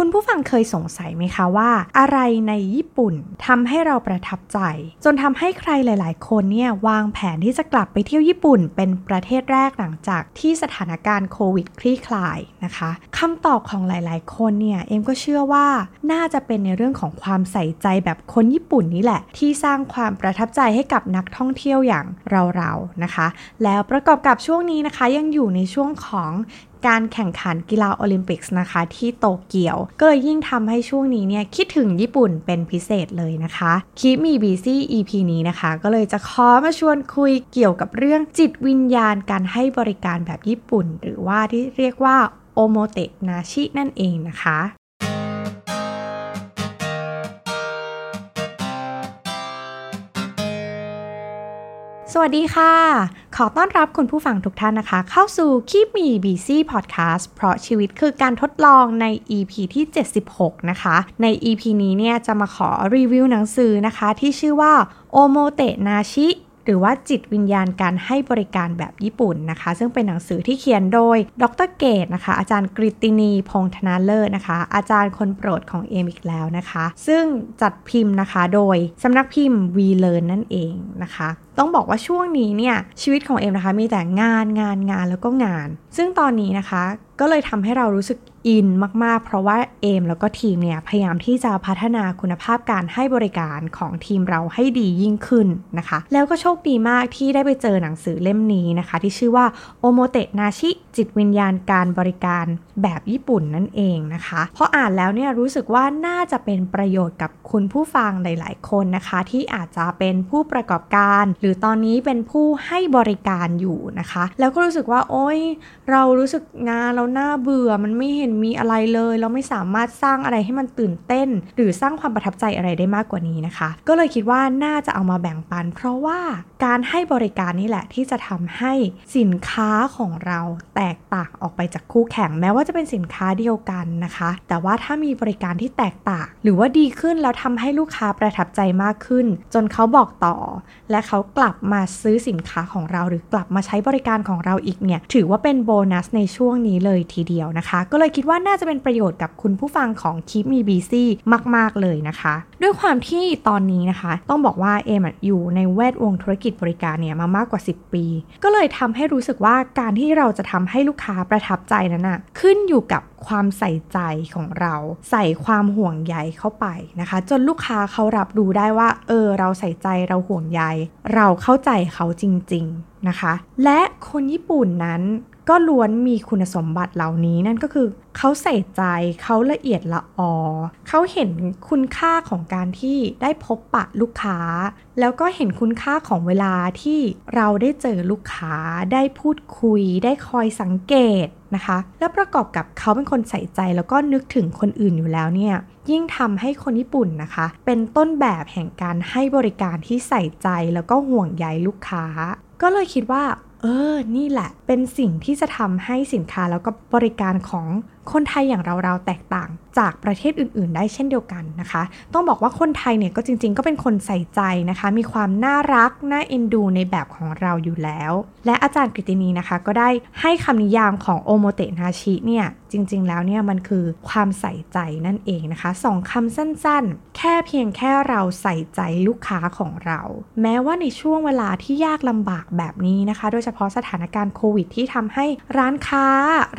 คุณผู้ฟังเคยสงสัยไหมคะว่า อะไรในญี่ปุ่นทำให้เราประทับใจ จนทำให้ใครหลาย ๆ คนเนี่ยวางแผนที่จะกลับไปเที่ยวญี่ปุ่น เป็นประเทศแรกหลังจากที่สถานการณ์โควิดคลี่คลายนะคะคำตอบของหลาย ๆ คนเนี่ยเอ็มก็เชื่อว่าน่าจะเป็นในเรื่องของความใส่ใจแบบคนญี่ปุ่นนี่แหละ ที่สร้างความประทับใจให้กับนักท่องเที่ยวอย่างเราๆนะคะ แล้วประกอบกับช่วงนี้นะคะยังอยู่ในช่วงของ การแข่งขันกีฬาโอลิมปิกส์นะคะ ที่โตเกียว ก็เลยยิ่งทำให้ช่วงนี้เนี่ยคิดถึงญี่ปุ่นเป็นพิเศษเลยนะคะคิมีบีซี่ EP นี้นะคะ ก็เลยจะขอมาชวนคุยเกี่ยวกับเรื่องจิตวิญญาณการให้บริการแบบญี่ปุ่น หรือว่าที่เรียกว่าโอโมเตะนาชินั่นเองนะคะ สวัสดีค่ะ ขอต้อนรับคุณผู้ฟังทุกท่านนะคะ เข้าสู่คิมีบีซี่พอดแคสต์เพราะชีวิตคือการทดลองใน EP ที่ 76 นะคะ ใน EP นี้เนี่ยจะมาขอรีวิวหนังสือนะคะ ที่ชื่อว่า Omotenashi หรือว่าจิตวิญญาณการให้บริการแบบญี่ปุ่นนะคะ ซึ่งเป็นหนังสือที่เขียนโดย ดร.เกดนะคะ อาจารย์กริตินีพงธนาเลิศนะคะ อาจารย์คนโปรดของเอ็มอีกแล้วนะคะ ซึ่งจัดพิมพ์นะคะโดยสำนักพิมพ์วีเล r n นั่นเองนะคะ ต้องบอกว่าช่วงนี้เนี่ยชีวิตของเอมนะคะมีแต่งานงานงานแล้วก็งาน ซึ่งตอนนี้นะคะก็เลยทำให้เรารู้สึกอินมากๆ เพราะว่าเอมแล้วก็ทีมเนี่ยพยายามที่จะพัฒนาคุณภาพการให้บริการของทีมเราให้ดียิ่งขึ้นนะคะ แล้วก็โชคดีมากที่ได้ไปเจอหนังสือเล่มนี้นะคะ ที่ชื่อว่าโอโมเตะนาชิจิตวิญญาณการบริการแบบญี่ปุ่นนั่นเองนะคะพออ่านแล้วเนี่ยรู้สึกว่าน่าจะเป็นประโยชน์กับคุณผู้ฟังหลาย ๆ คนนะคะ ที่อาจจะเป็นผู้ประกอบการ หรือตอนนี้เป็นผู้ให้บริการอยู่นะคะ แล้วก็รู้สึกว่า โอ๊ยเรารู้สึกงานเราหน่าเบื่อมันไม่เห็นมีอะไรเลย เราไม่สามารถสร้างอะไรให้มันตื่นเต้น หรือสร้างความประทับใจอะไรได้มากกว่านี้นะคะ ก็เลยคิดว่าน่าจะเอามาแบ่งปัน เพราะว่าการให้บริการนี่แหละที่จะทำให้สินค้าของเราแตกต่างออกไปจากคู่แข่งแม้ว่าจะเป็นสินค้าเดียวกันนะคะ แต่ว่าถ้ามีบริการที่แตกต่าง หรือว่าดีขึ้นแล้วทำให้ลูกค้าประทับใจมากขึ้น จนเขาบอกต่อและเขากลับมาซื้อสินค้าของเราหรือกลับมาใช้บริการของเราอีกเนี่ยถือว่าเป็นโบนัสในช่วงนี้เลยทีเดียวนะคะ ก็เลยคิดว่าน่าจะเป็นประโยชน์กับคุณผู้ฟังของคลิปมีบีซี่มาก ๆ เลยนะคะด้วยความที่ตอนนี้นะคะ ต้องบอกว่าเอมอยู่ในแวดวงธุรกิจบริการเนี่ยมามากกว่า 10 ปี ก็เลยทำให้รู้สึกว่าการที่เราจะทำให้ลูกค้าประทับใจนั้นนะขึ้นอยู่กับความใส่ใจของเรา ใส่ความห่วงใยเข้าไปนะคะ จนลูกค้าเขารับรู้ได้ว่า เออ เราใส่ใจเราห่วงใย เราเข้าใจเขาจริง ๆนะคะ และคนญี่ปุ่นนั้น ก็ล้วนมีคุณสมบัติเหล่านี้นั่นก็คือเขาใส่ใจเขาละเอียดละออเขาเห็นคุณค่าของการที่ได้พบปะลูกค้า แล้วก็เห็นคุณค่าของเวลาที่เราได้เจอลูกค้าได้พูดคุย ได้คอยสังเกตนะคะ แล้วประกอบกับเขาเป็นคนใส่ใจแล้วก็นึกถึงคนอื่นอยู่แล้วเนี่ยยิ่งทำให้คนญี่ปุ่นนะคะ เป็นต้นแบบแห่งการให้บริการที่ใส่ใจแล้วก็ห่วงใยลูกค้า ก็เลยคิดว่า เออ นี่แหละ เป็นสิ่งที่จะทำให้สินค้าแล้วก็บริการของ คนไทยอย่างเราๆแตกต่างจากประเทศอื่น ๆ ได้เช่นเดียวกันนะคะ ต้องบอกว่าคนไทยเนี่ยก็จริง ๆ ก็เป็นคนใส่ใจนะคะ มีความน่ารัก น่าเอ็นดูในแบบของเราอยู่แล้ว และอาจารย์กฤตินีนะคะ ก็ได้ให้คำนิยามของโอโมเตนาชิเนี่ย จริง ๆ แล้วเนี่ยมันคือความใส่ใจนั่นเองนะคะสองคำสั้น ๆ แค่เพียงแค่เราใส่ใจลูกค้าของเรา แม้ว่าในช่วงเวลาที่ยากลำบากแบบนี้นะคะ โดยเฉพาะสถานการณ์โควิดที่ทำให้ร้านค้า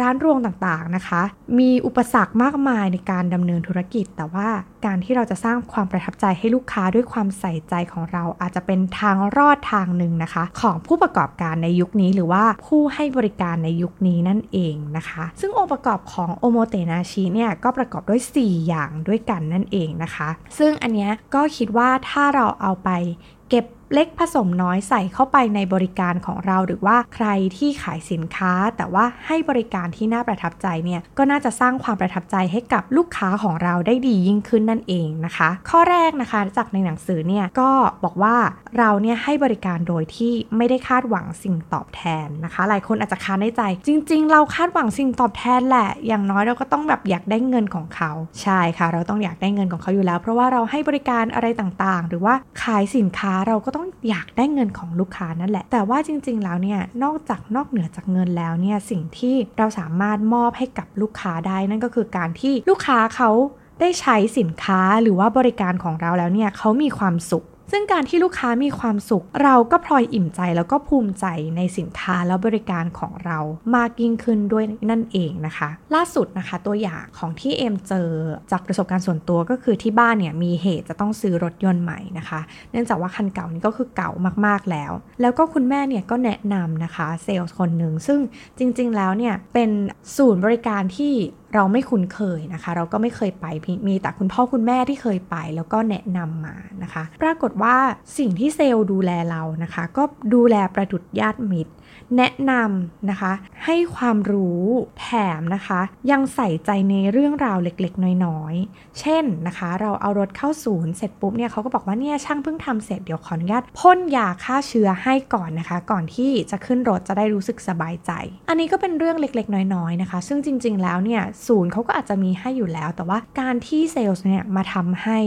ร้านรวงต่าง ๆ นะคะ มีอุปสรรคมากมายในการดำเนินธุรกิจ แต่ว่าการที่เราจะสร้างความประทับใจให้ลูกค้าด้วยความใส่ใจของเราอาจจะเป็นทางรอดทางหนึ่งนะคะ ของผู้ประกอบการในยุคนี้หรือว่าผู้ให้บริการในยุคนี้นั่นเองนะคะ ซึ่งองค์ประกอบของโอโมเตนาชิเนี่ยก็ประกอบด้วย 4 อย่างด้วยกันนั่นเองนะคะ ซึ่งอันนี้ก็คิดว่าถ้าเราเอาไปเก็บ เล็กผสมน้อยใส่เข้าไปในบริการของเรา หรือว่าใครที่ขายสินค้า แต่ว่าให้บริการที่น่าประทับใจเนี่ยก็น่าจะสร้างความประทับใจให้กับลูกค้าของเราได้ดียิ่งขึ้นนั่นเองนะคะ ข้อแรกนะคะจากในหนังสือเนี่ยก็บอกว่าเราเนี่ยให้บริการโดยที่ไม่ได้คาดหวังสิ่งตอบแทนนะคะ หลายคนอาจจะค้านในใจ จริง ๆ เราคาดหวังสิ่งตอบแทนแหละ อย่างน้อยเราก็ต้องแบบอยากได้เงินของเขาใช่ค่ะ เราต้องอยากได้เงินของเขาอยู่แล้ว เพราะว่าเราให้บริการอะไรต่างๆ หรือว่าขายสินค้าเราก็ต้องอยากได้เงินของลูกค้านั่นแหละ แต่ว่าจริง ๆ แล้วเนี่ยนอกจากนอกเหนือจากเงินแล้วเนี่ยสิ่งที่เราสามารถมอบให้กับลูกค้าได้นั่นก็คือการที่ลูกค้าเขาได้ใช้สินค้าหรือว่าบริการของเราแล้วเนี่ยเขามีความสุข ซึ่งการที่ลูกค้ามีความสุข เราก็พลอยอิ่มใจแล้วก็ภูมิใจในสินค้าและบริการของเรามากยิ่งขึ้นด้วยนั่นเองนะคะ ล่าสุดนะคะตัวอย่างของที่เอ็มเจอจากประสบการณ์ส่วนตัวก็คือที่บ้านเนี่ยมีเหตุจะต้องซื้อรถยนต์ใหม่นะคะ เนื่องจากว่าคันเก่านี้ก็คือเก่ามากๆแล้ว แล้วก็คุณแม่เนี่ยก็แนะนำนะคะเซลล์คนหนึ่งซึ่งจริงๆแล้วเนี่ยเป็นศูนย์บริการที่เราไม่คุ้นเคยนะคะ เราก็ไม่เคยไปมีแต่คุณพ่อคุณแม่ที่เคยไป แล้วก็แนะนำมานะคะ ปรากฏว่าสิ่งที่เซลล์ดูแลเรานะคะ ก็ดูแลประดุดญาติมิตร แนะนำนะคะ ให้ความรู้แถมนะคะ ยังใส่ใจในเรื่องราวเล็กๆ น้อยๆ เช่นนะคะ เราเอารถเข้าศูนย์เสร็จปุ๊บเนี่ยเขาก็บอกว่าเนี่ยช่างเพิ่งทำเสร็จเดี๋ยวขออนุญาตพ่นยาฆ่าเชื้อให้ก่อนนะคะ ก่อนที่จะขึ้นรถจะได้รู้สึกสบายใจ อันนี้ก็เป็นเรื่องเล็กๆ น้อยๆนะคะ ซึ่งจริง ๆ แล้วเนี่ยศูนย์เขาก็อาจจะมีให้อยู่แล้ว แต่ว่าการที่เซลล์เนี่ยมาทำให้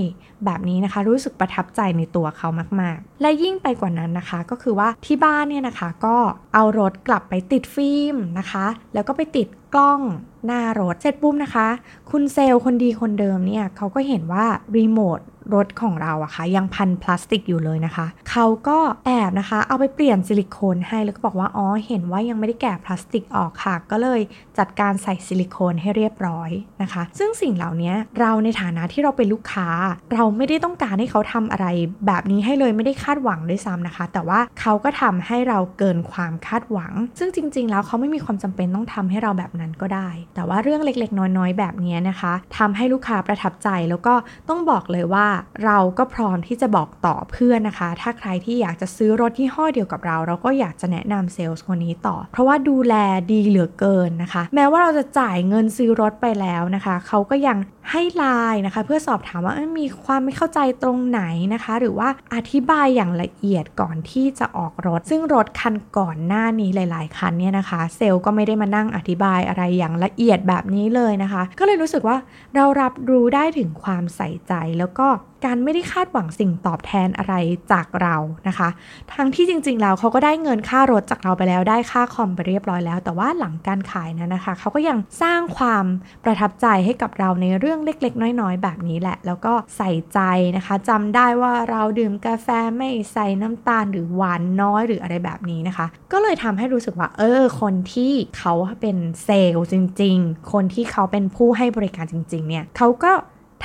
แบบนี้นะคะ รู้สึกประทับใจในตัวเขามาก ๆ และยิ่งไปกว่านั้นนะคะ ก็คือว่าที่บ้านเนี่ยนะคะก็เอาเอารถกลับไปติดฟิล์มนะคะ แล้วก็ไปติดกล้องหน้ารถเสร็จปุ๊บนะคะ คุณเซลล์คนดีคนเดิมเนี่ยเขาก็เห็นว่ารีโมท รถของเราอะคะ่ะยังพันพลาสติกอยู่เลยนะคะ เขาก็แอบนะคะ เอาไปเปลี่ยนซิลิโคนให้แล้วก็บอกว่าอ๋อเห็นว่ายังไม่ได้แกะพลาสติกออกค่ะ ก็เลยจัดการใส่ซิลิโคนให้เรียบร้อยนะคะ ซึ่งสิ่งเหล่านี้เราในฐานะที่เราเป็นลูกค้า เราไม่ได้ต้องการให้เขาทำอะไร แบบนี้ให้เลยไม่ได้คาดหวังด้วยซ้ำนะคะ แต่ว่าเขาก็ทำให้เราเกินความคาดหวัง ซึ่งจริง ๆ แล้วเขาไม่มีความจำเป็นต้องทำให้เราแบบนั้นก็ได้ แต่ว่าเรื่องเล็กๆ น้อยๆ แบบนี้นะคะทำให้ลูกค้าประทับใจแล้วก็ต้องบอกเลยว่าเราก็พร้อมที่จะบอกต่อเพื่อนนะคะ ถ้าใครที่อยากจะซื้อรถที่ห้อเดียวกับเรา เราก็อยากจะแนะนำเซลล์คนนี้ต่อ เพราะว่าดูแลดีเหลือเกินนะคะ แม้ว่าเราจะจ่ายเงินซื้อรถไปแล้วนะคะ เขาก็ยังให้ไลน์นะคะ เพื่อสอบถามว่ามีความไม่เข้าใจตรงไหนนะคะ หรือว่าอธิบายอย่างละเอียดก่อนที่จะออกรถ ซึ่งรถคันก่อนหน้านี้หลาย ๆ คันเนี่ยนะคะ เซลล์ก็ไม่ได้มานั่งอธิบายอะไรอย่างละเอียดแบบนี้เลยนะคะ ก็เลยรู้สึกว่าเรารับรู้ได้ถึงความใส่ใจแล้วก็ การไม่ได้คาดหวังสิ่งตอบแทนอะไรจากเรานะคะ ทั้งที่จริง ๆ แล้วเขาก็ได้เงินค่ารถจากเราไปแล้วได้ค่าคอมไปเรียบร้อยแล้ว แต่ว่าหลังการขายนั้นนะคะ เขาก็ยังสร้างความประทับใจให้กับเราในเรื่องเล็ก ๆ น้อย ๆ แบบนี้แหละ แล้วก็ใส่ใจนะคะจำได้ว่าเราดื่มกาแฟไม่ใส่น้ำตาลหรือหวานน้อยหรืออะไรแบบนี้นะคะ ก็เลยทำให้รู้สึกว่า เออ คนที่เขาเป็นเซลล์จริง ๆ คนที่เขาเป็นผู้ให้บริการจริง ๆ เนี่ยเขาก็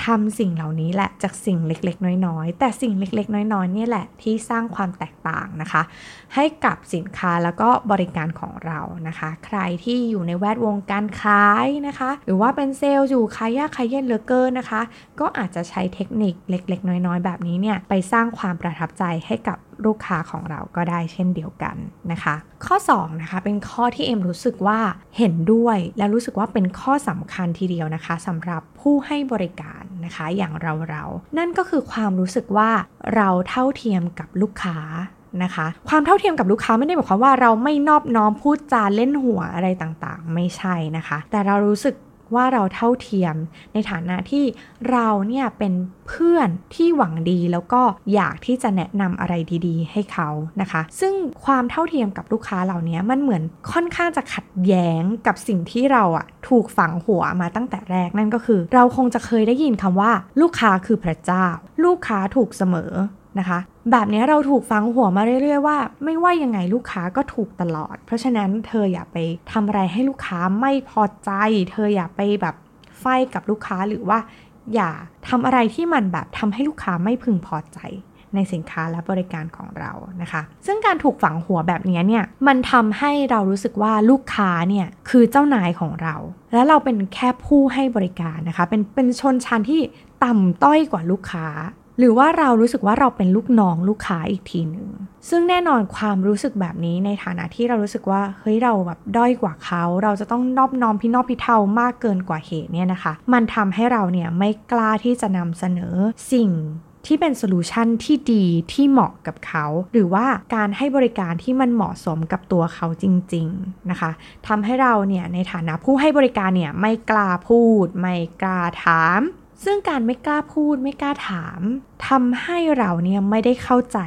ทำสิ่งเหล่านี้แหละจากสิ่งเล็กๆ น้อยๆ แต่สิ่งเล็กๆ น้อยๆนี่แหละที่สร้างความแตกต่างนะคะ ให้กับสินค้าแล้วก็บริการของเรานะคะ ใครที่อยู่ในแวดวงการขายนะคะ หรือว่าเป็นเซลล์อยู่ขายยากขายเย็นเหลือเกินนะคะ ก็อาจจะใช้เทคนิคเล็กๆ น้อยๆ แบบนี้เนี่ยไปสร้างความประทับใจให้กับ ลูกค้าของเราก็ได้เช่นเดียวกันนะคะ ข้อ2นะคะเป็นข้อที่เอ็มรู้สึกว่าเห็นด้วยและรู้สึกว่าเป็นข้อสำคัญทีเดียวนะคะสำหรับผู้ให้บริการนะคะอย่างเราเรานั่นก็คือความรู้สึกว่าเราเท่าเทียมกับลูกค้านะคะความเท่าเทียมกับลูกค้าไม่ได้หมายความว่าเราไม่นอบน้อมพูดจาเล่นหัวอะไรต่างๆ ไม่ใช่นะคะ แต่เรารู้สึก ว่าเราเท่าเทียม ในฐานะที่เราเนี่ยเป็นเพื่อนที่หวังดีแล้วก็อยากที่จะแนะนำอะไรดีๆ ให้เขานะคะ ซึ่งความเท่าเทียมกับลูกค้าเหล่านี้มันเหมือนค่อนข้างจะขัดแย้งกับสิ่งที่เราอะถูกฝังหัวมาตั้งแต่แรกนั่นก็คือ เราคงจะเคยได้ยินคำว่า ลูกค้าคือพระเจ้า ลูกค้าถูกเสมอ นะคะ แบบนี้เราถูกฟังหัวมาเรื่อยๆว่า ไม่ว่ายังไงลูกค้าก็ถูกตลอด เพราะฉะนั้นเธออย่าไปทำอะไรให้ลูกค้าไม่พอใจ เธออย่าไปแบบไฟกับลูกค้าหรือว่า อย่าทำอะไรที่มันแบบทำให้ลูกค้าไม่พึงพอใจในสินค้าและบริการของเรานะคะ ซึ่งการถูกฝังหัวแบบนี้เนี่ย มันทำให้เรารู้สึกว่าลูกค้าเนี่ยคือเจ้านายของเรา และเราเป็นแค่ผู้ให้บริการนะคะ เป็นเป็นชนชั้นที่ต่ำต้อยกว่าลูกค้า หรือว่าเรารู้สึกว่าเราเป็นลูกน้องลูกค้าอีกทีหนึ่งซึ่งแน่นอนความรู้สึกแบบนี้ในฐานะที่เรารู้สึกว่าเฮ้ยเราแบบด้อยกว่าเขา เราจะต้องนอบน้อมพี่นอบพี่เทามากเกินกว่าเหตุเนี่ยนะคะ มันทำให้เราเนี่ยไม่กล้าที่จะนำเสนอสิ่งที่เป็นโซลูชันที่ดีที่เหมาะกับเขา หรือว่าการให้บริการที่มันเหมาะสมกับตัวเขาจริง ๆนะคะทำให้เราเนี่ยในฐานะผู้ให้บริการเนี่ยไม่กล้าพูด ไม่กล้าถาม ซึ่งการไม่กล้าพูดไม่กล้าถามทำให้เราเนี่ยไม่ได้เข้าใจ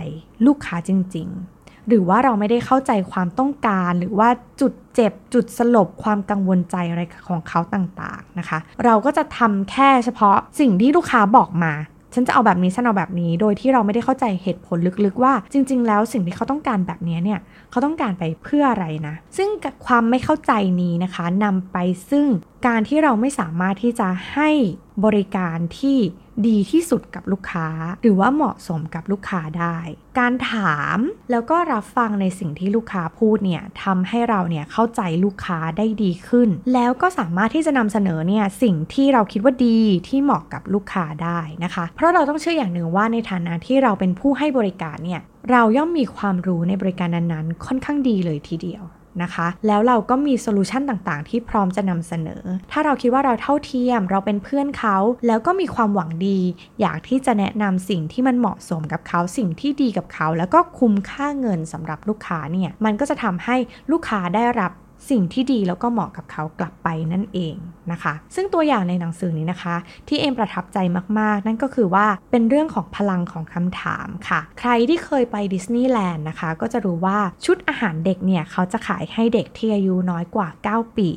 ลูกค้าจริง ๆ หรือว่าเราไม่ได้เข้าใจความต้องการหรือว่าจุดเจ็บจุดสลบความกังวลใจอะไรของเขาต่างๆนะคะ เราก็จะทำแค่เฉพาะสิ่งที่ลูกค้าบอกมาฉันจะเอาแบบนี้ฉันเอาแบบนี้ โดยที่เราไม่ได้เข้าใจเหตุผลลึกๆว่า จริง ๆ แล้วสิ่งที่เขาต้องการแบบนี้เนี่ยเขาต้องการไปเพื่ออะไรนะ ซึ่งความไม่เข้าใจนี้นะคะนำไปซึ่งการที่เราไม่สามารถที่จะให้ บริการที่ดีที่สุดกับลูกค้า หรือว่าเหมาะสมกับลูกค้าได้ การถามแล้วก็รับฟังในสิ่งที่ลูกค้าพูดเนี่ยทำให้เราเนี่ยเข้าใจลูกค้าได้ดีขึ้น แล้วก็สามารถที่จะนำเสนอเนี่ยสิ่งที่เราคิดว่าดีที่เหมาะกับลูกค้าได้นะคะ เพราะเราต้องเชื่ออย่างหนึ่งว่าในฐานะที่เราเป็นผู้ให้บริการเนี่ยเราย่อมมีความรู้ในบริการนั้นๆ ค่อนข้างดีเลยทีเดียว นะคะ แล้วเราก็มี solution ต่างๆ ที่พร้อมจะนำเสนอ ถ้าเราคิดว่าเราเท่าเทียม เราเป็นเพื่อนเขา แล้วก็มีความหวังดี อยากที่จะแนะนำสิ่งที่มันเหมาะสมกับเขา สิ่งที่ดีกับเขา แล้วก็คุ้มค่าเงินสำหรับลูกค้าเนี่ย มันก็จะทำให้ลูกค้าได้รับ สิ่งที่ดีแล้วก็เหมาะกับเขากลับไปนั่นเองนะคะ ซึ่งตัวอย่างในหนังสือนี้นะคะ ที่เอ็มประทับใจมากๆ นั่นก็คือว่าเป็นเรื่องของพลังของคำถามค่ะ ใครที่เคยไปดิสนีย์แลนด์นะคะ ก็จะรู้ว่าชุดอาหารเด็กเนี่ย เขาจะขายให้เด็กที่อายุน้อยกว่า 9 ปี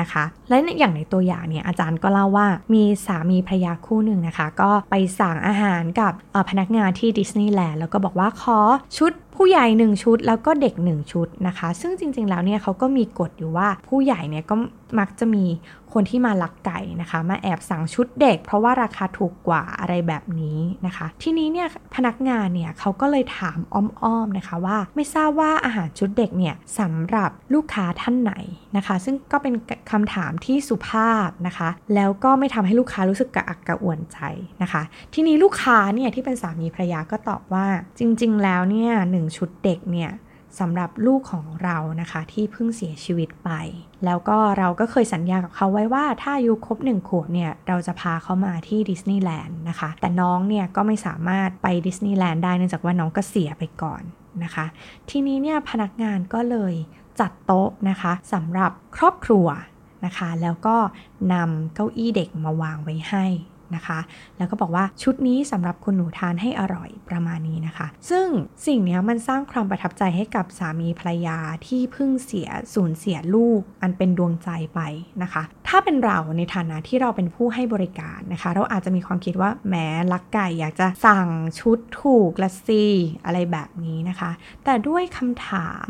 นะคะ และอย่างในตัวอย่างเนี่ยอาจารย์ก็เล่าว่ามีสามีภรรยาคู่หนึ่งนะคะ ก็ไปสั่งอาหารกับพนักงานที่ดิสนีย์แลนด์แล้วก็บอกว่าขอชุด ผู้ใหญ่ 1 ชุด แล้วก็เด็ก 1 ชุดนะคะ ซึ่งจริงๆแล้วเนี่ยเขาก็มีกฎอยู่ว่าผู้ใหญ่เนี่ยก็ มักจะมีคนที่มาลักไก่นะคะ มาแอบสั่งชุดเด็ก เพราะว่าราคาถูกกว่าอะไรแบบนี้นะคะ ทีนี้เนี่ยพนักงานเนี่ยเขาก็เลยถามอ้อมๆนะคะว่าไม่ทราบว่าอาหารชุดเด็กเนี่ยสำหรับลูกค้าท่านไหนนะคะ ซึ่งก็เป็นคำถามที่สุภาพนะคะ แล้วก็ไม่ทำให้ลูกค้ารู้สึกกระอักกระอ่วนใจนะคะ ทีนี้ลูกค้าเนี่ยที่เป็นสามีภรรยาก็ตอบว่าจริง ๆ แล้วเนี่ยหนึ่งชุดเด็กเนี่ย สำหรับลูกของเรานะคะที่เพิ่งเสียชีวิตไป แล้วก็เราก็เคยสัญญากับเขาไว้ว่าถ้าอายุครบหนึ่งขวบเนี่ยเราจะพาเขามาที่ดิสนีย์แลนด์นะคะ แต่น้องเนี่ยก็ไม่สามารถไปดิสนีย์แลนด์ได้เนื่องจากว่าน้องก็เสียไปก่อนนะคะ ทีนี้เนี่ยพนักงานก็เลยจัดโต๊ะนะคะสำหรับครอบครัวนะคะ แล้วก็นำเก้าอี้เด็กมาวางไว้ให้ นะคะ แล้วก็บอกว่าชุดนี้สำหรับคุณหนูทานให้อร่อยประมาณนี้นะคะ ซึ่งสิ่งนี้มันสร้างความประทับใจให้กับสามีภรรยาที่เพิ่งเสียสูญเสียลูก อันเป็นดวงใจไปนะคะ ถ้าเป็นเราในฐานะที่เราเป็นผู้ให้บริการนะคะ เราอาจจะมีความคิดว่าแหมลักไก่อยากจะสั่งชุดถูกละซีอะไรแบบนี้นะคะ แต่ด้วยคำถาม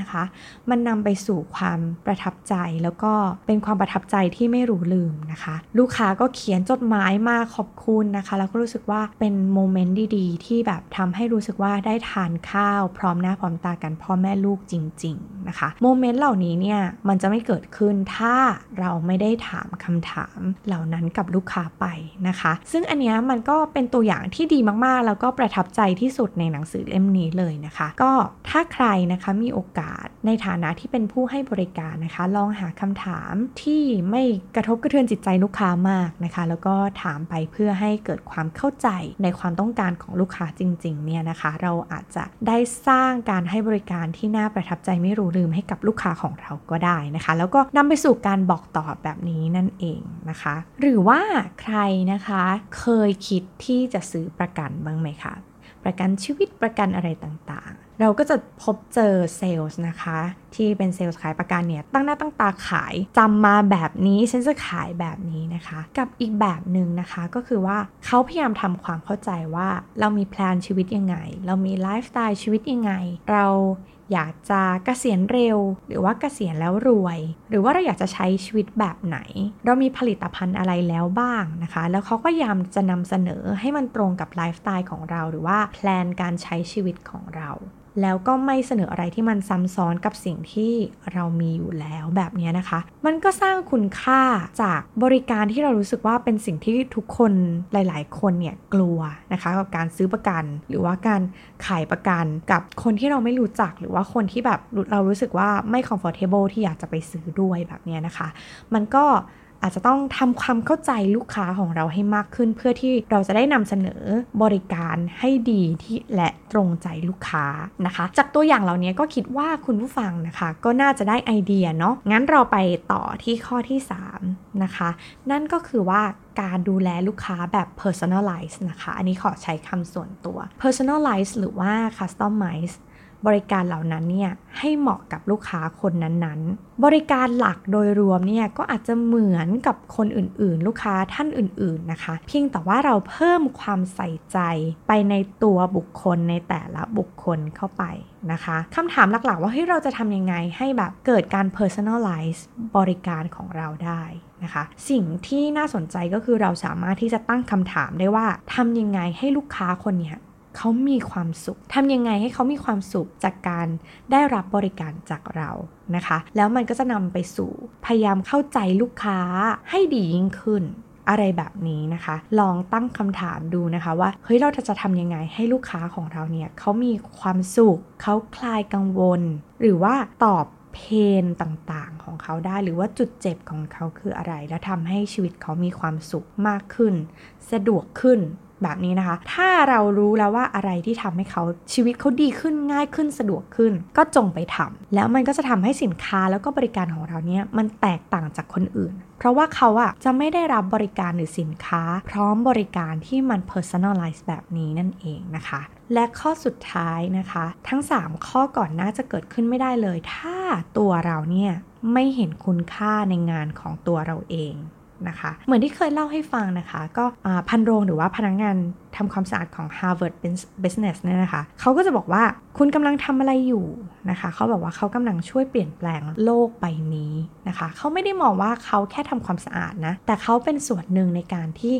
นะคะ มันนำไปสู่ความประทับใจแล้วก็เป็นความประทับใจที่ไม่รู้ลืมนะคะ ลูกค้าก็เขียนจดหมายมาขอบคุณนะคะ แล้วก็รู้สึกว่าเป็นโมเมนต์ดีๆ ที่แบบทำให้รู้สึกว่าได้ทานข้าวพร้อมหน้าพร้อมตากันพ่อแม่ลูกจริง ๆนะคะโมเมนต์เหล่านี้เนี่ยมันจะไม่เกิดขึ้นถ้าเราไม่ได้ถามคำถามเหล่านั้นกับลูกค้าไปนะคะ ซึ่งอันนี้มันก็เป็นตัวอย่างที่ดีมากๆ แล้วก็ประทับใจที่สุดในหนังสือเล่มนี้เลยนะคะ ก็ถ้าใครนะคะมีโอกาสาส ในฐานะที่เป็นผู้ให้บริการนะคะ ลองหาคำถามที่ไม่กระทบกระเทือนจิตใจลูกค้ามากนะคะ แล้วก็ถามไปเพื่อให้เกิดความเข้าใจในความต้องการของลูกค้าจริงๆเนี่ยนะคะ เราอาจจะได้สร้างการให้บริการที่น่าประทับใจไม่รู้ลืมให้กับลูกค้าของเราก็ได้นะคะ แล้วก็นำไปสู่การบอกต่อแบบนี้นั่นเองนะคะ หรือว่าใครนะคะเคยคิดที่จะซื้อประกันบ้างไหมคะประกันชีวิตประกันอะไรต่างๆ เราก็จะพบเจอเซลล์นะคะ ที่เป็นเซลล์ขายประกันเนี่ย ตั้งหน้าตั้งตาขายจำมาแบบนี้ฉันจะขายแบบนี้นะคะ กับอีกแบบหนึ่งนะคะก็คือว่าเขาพยายามทำความเข้าใจว่าเรามี plan ชีวิตยังไง เรามีไลฟ์สไตล์ชีวิตยังไง เราอยากจะกะเกษียณเร็ว หรือว่าเกษียณแล้วรวย หรือว่าเราอยากจะใช้ชีวิตแบบไหน เรามีผลิตภัณฑ์อะไรแล้วบ้างนะคะ แล้วเขาก็พยายามจะนำเสนอให้มันตรงกับไลฟ์สไตล์ของเรา หรือว่า plan การใช้ชีวิตของเรา แล้วก็ไม่เสนออะไรที่มันซ้ำซ้อนกับสิ่งที่เรามีอยู่แล้วแบบนี้นะคะ มันก็สร้างคุณค่าจากบริการที่เรารู้สึกว่าเป็นสิ่งที่ทุกคนหลาย ๆ คนเนี่ยกลัวนะคะกับการซื้อประกัน หรือว่าการขายประกันกับคนที่เราไม่รู้จักหรือว่าคนที่แบบเรารู้สึกว่าไม่ comfortable ที่อยากจะไปซื้อด้วยแบบนี้นะคะ มันก็ อาจจะต้องทำความเข้าใจลูกค้าของเราให้มากขึ้น เพื่อที่เราจะได้นำเสนอบริการให้ดีที่และตรงใจลูกค้านะคะ จากตัวอย่างเหล่านี้ก็คิดว่าคุณผู้ฟังนะคะ ก็น่าจะได้ไอเดียเนาะงั้นเราไปต่อที่ข้อที่ 3 นะคะ นั่นก็คือว่าการดูแลลูกค้าแบบ personalize นะคะ อันนี้ขอใช้คำส่วนตัว personalize หรือว่า customize บริการเหล่านั้นเนี่ยให้เหมาะกับลูกค้าคนนั้นๆ บริการหลักโดยรวมเนี่ยก็อาจจะเหมือนกับคนอื่นๆ ลูกค้าท่านอื่นๆนะคะ เพียงแต่ว่าเราเพิ่มความใส่ใจไปในตัวบุคคลในแต่ละบุคคลเข้าไปนะคะคำถามหลักๆ ว่าเฮ้ยเราจะทำยังไงให้แบบเกิดการ personalize บริการของเราได้นะคะ สิ่งที่น่าสนใจก็คือเราสามารถที่จะตั้งคำถามได้ว่าทำยังไงให้ลูกค้าคนเนี้ย เขามีความสุขทำยังไงให้เขามีความสุขจากการได้รับบริการจากเรานะคะ แล้วมันก็จะนำไปสู่พยายามเข้าใจลูกค้าให้ดียิ่งขึ้นอะไรแบบนี้นะคะ ลองตั้งคำถามดูนะคะว่า เฮ้ย เราจะทำยังไงให้ลูกค้าของเราเนี่ยเขามีความสุข เขาคลายกังวล หรือว่าตอบเพนต่างๆของเขาได้ หรือว่าจุดเจ็บของเขาคืออะไร แล้วทำให้ชีวิตเขามีความสุขมากขึ้น สะดวกขึ้น แบบนี้นะคะ ถ้าเรารู้แล้วว่าอะไรที่ทำให้เขาชีวิตเขาดีขึ้นง่ายขึ้นสะดวกขึ้น ก็จงไปทำแล้วมันก็จะทำให้สินค้าแล้วก็บริการของเราเนี่ยมันแตกต่างจากคนอื่น เพราะว่าเขาอะจะไม่ได้รับบริการหรือสินค้า พร้อมบริการที่มัน personalize แบบนี้นั่นเองนะคะ และข้อสุดท้ายนะคะ ทั้ง 3 ข้อก่อนน้าจะเกิดขึ้นไม่ได้เลย ถ้าตัวเราเนี่ยไม่เห็นคุณค่าในงานของตัวเราเอง นะคะ เหมือนที่เคยเล่าให้ฟังนะคะ ก็พันโรงหรือว่าพนักงงานทำความสะอาดของ Harvard Business เนี่ยนะคะเขาก็จะบอกว่าคุณกำลังทำอะไรอยู่นะคะเขาบอกว่าเขากำลังช่วยเปลี่ยนแปลงโลกใบนี้นะคะเขาไม่ได้มองว่าเขาแค่ทำความสะอาดนะ แต่เขาเป็นส่วนหนึ่งในการที่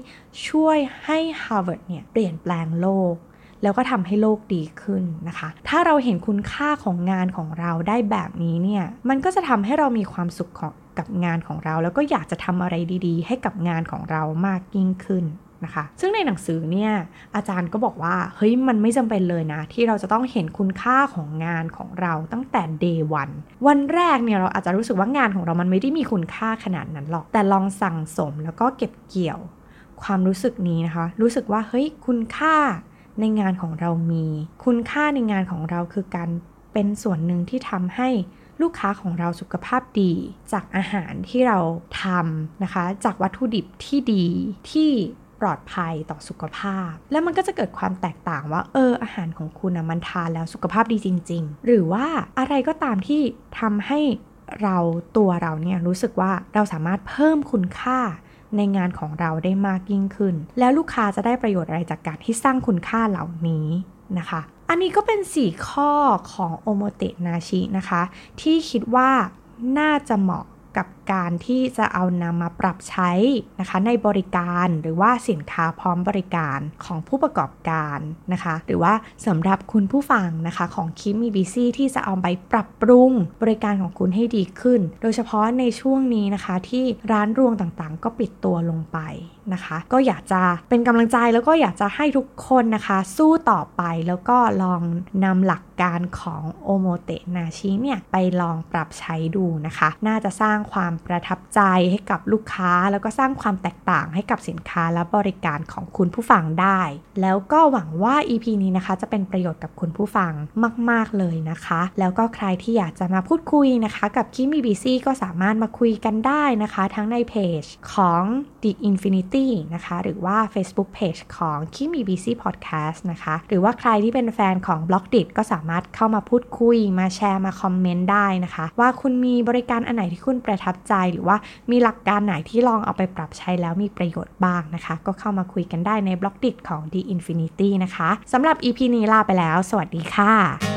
ช่วยให้ Harvard เนี่ยเปลี่ยนแปลงโลกแล้วก็ทำให้โลกดีขึ้นนะคะ ถ้าเราเห็นคุณค่าของงานของเราได้แบบนี้เนี่ย มันก็จะทำให้เรามีความสุขของ กับงานของเรา แล้วก็อยากจะทำอะไรดีๆ ให้กับงานของเรามากยิ่งขึ้นนะคะ ซึ่งในหนังสือเนี่ยอาจารย์ก็บอกว่าเฮ้ยมันไม่จำเป็นเลยนะ ที่เราจะต้องเห็นคุณค่าของงานของเราตั้งแต่ day one วันแรกเนี่ยเราอาจจะรู้สึกว่างานของเรามันไม่ได้มีคุณค่าขนาดนั้นหรอก แต่ลองสั่งสมแล้วก็เก็บเกี่ยวความรู้สึกนี้นะคะ รู้สึกว่าเฮ้ยคุณค่าในงานของเรามี คุณค่าในงานของเราคือการเป็นส่วนหนึ่งที่ทำให้ ลูกค้าของเราสุขภาพดี จากอาหารที่เราทำนะคะ จากวัตถุดิบที่ดีที่ปลอดภัยต่อสุขภาพ แล้วมันก็จะเกิดความแตกต่างว่า เออ อาหารของคุณนะมันทานแล้วสุขภาพดีจริง ๆ หรือว่าอะไรก็ตามที่ทำให้เราตัวเราเนี่ยรู้สึกว่าเราสามารถเพิ่มคุณค่าในงานของเราได้มากยิ่งขึ้น แล้วลูกค้าจะได้ประโยชน์อะไรจากการที่สร้างคุณค่าเหล่านี้นะคะ อันนี้ก็เป็น 4 ข้อของโอโมเตนาชินะคะ ที่คิดว่าน่าจะเหมาะกับ การที่จะเอานำมาปรับใช้นะคะในบริการหรือว่าสินค้าพร้อมบริการของผู้ประกอบการนะคะ หรือว่าสำหรับคุณผู้ฟังนะคะของคิมมีบีซีที่จะเอาไปปรับปรุงบริการของคุณให้ดีขึ้น โดยเฉพาะในช่วงนี้นะคะที่ร้านรวงต่างๆ ก็ปิดตัวลงไปนะคะ ก็อยากจะเป็นกำลังใจแล้วก็อยากจะให้ทุกคนนะคะ สู้ต่อไปแล้วก็ลองนำหลักการของโอโมเตนาชิเนี่ยไปลองปรับใช้ดูนะคะ น่าจะสร้างความประทับใจให้กับลูกค้า แล้วก็สร้างความแตกต่างให้กับสินค้าและบริการของคุณผู้ฟังได้ แล้วก็หวังว่า EP นี้นะคะ จะเป็นประโยชน์กับคุณผู้ฟังมาก ๆ เลยนะคะ แล้วก็ใครที่อยากจะมาพูดคุยนะคะ กับคิมีบีซีก็สามารถมาคุยกันได้นะคะ ทั้งในเพจของ The Infinity นะคะ หรือว่า Facebook Page ของคิมีบีซีพอดแคสต์นะคะ หรือว่าใครที่เป็นแฟนของ b ล็อกดิก็สามารถเข้ามาพูดคุยมาแชร์มา comment ได้นะคะ ว่าคุณมีบริการอันไหนที่คุณประทับใจหรือว่ามีหลักการไหนที่ลองเอาไปปรับใช้แล้วมีประโยชน์บ้างนะคะ ก็เข้ามาคุยกันได้ใน Blockdit ของ The Infinity นะคะสำหรับ EP นี้ลาไปแล้ว สวัสดีค่ะ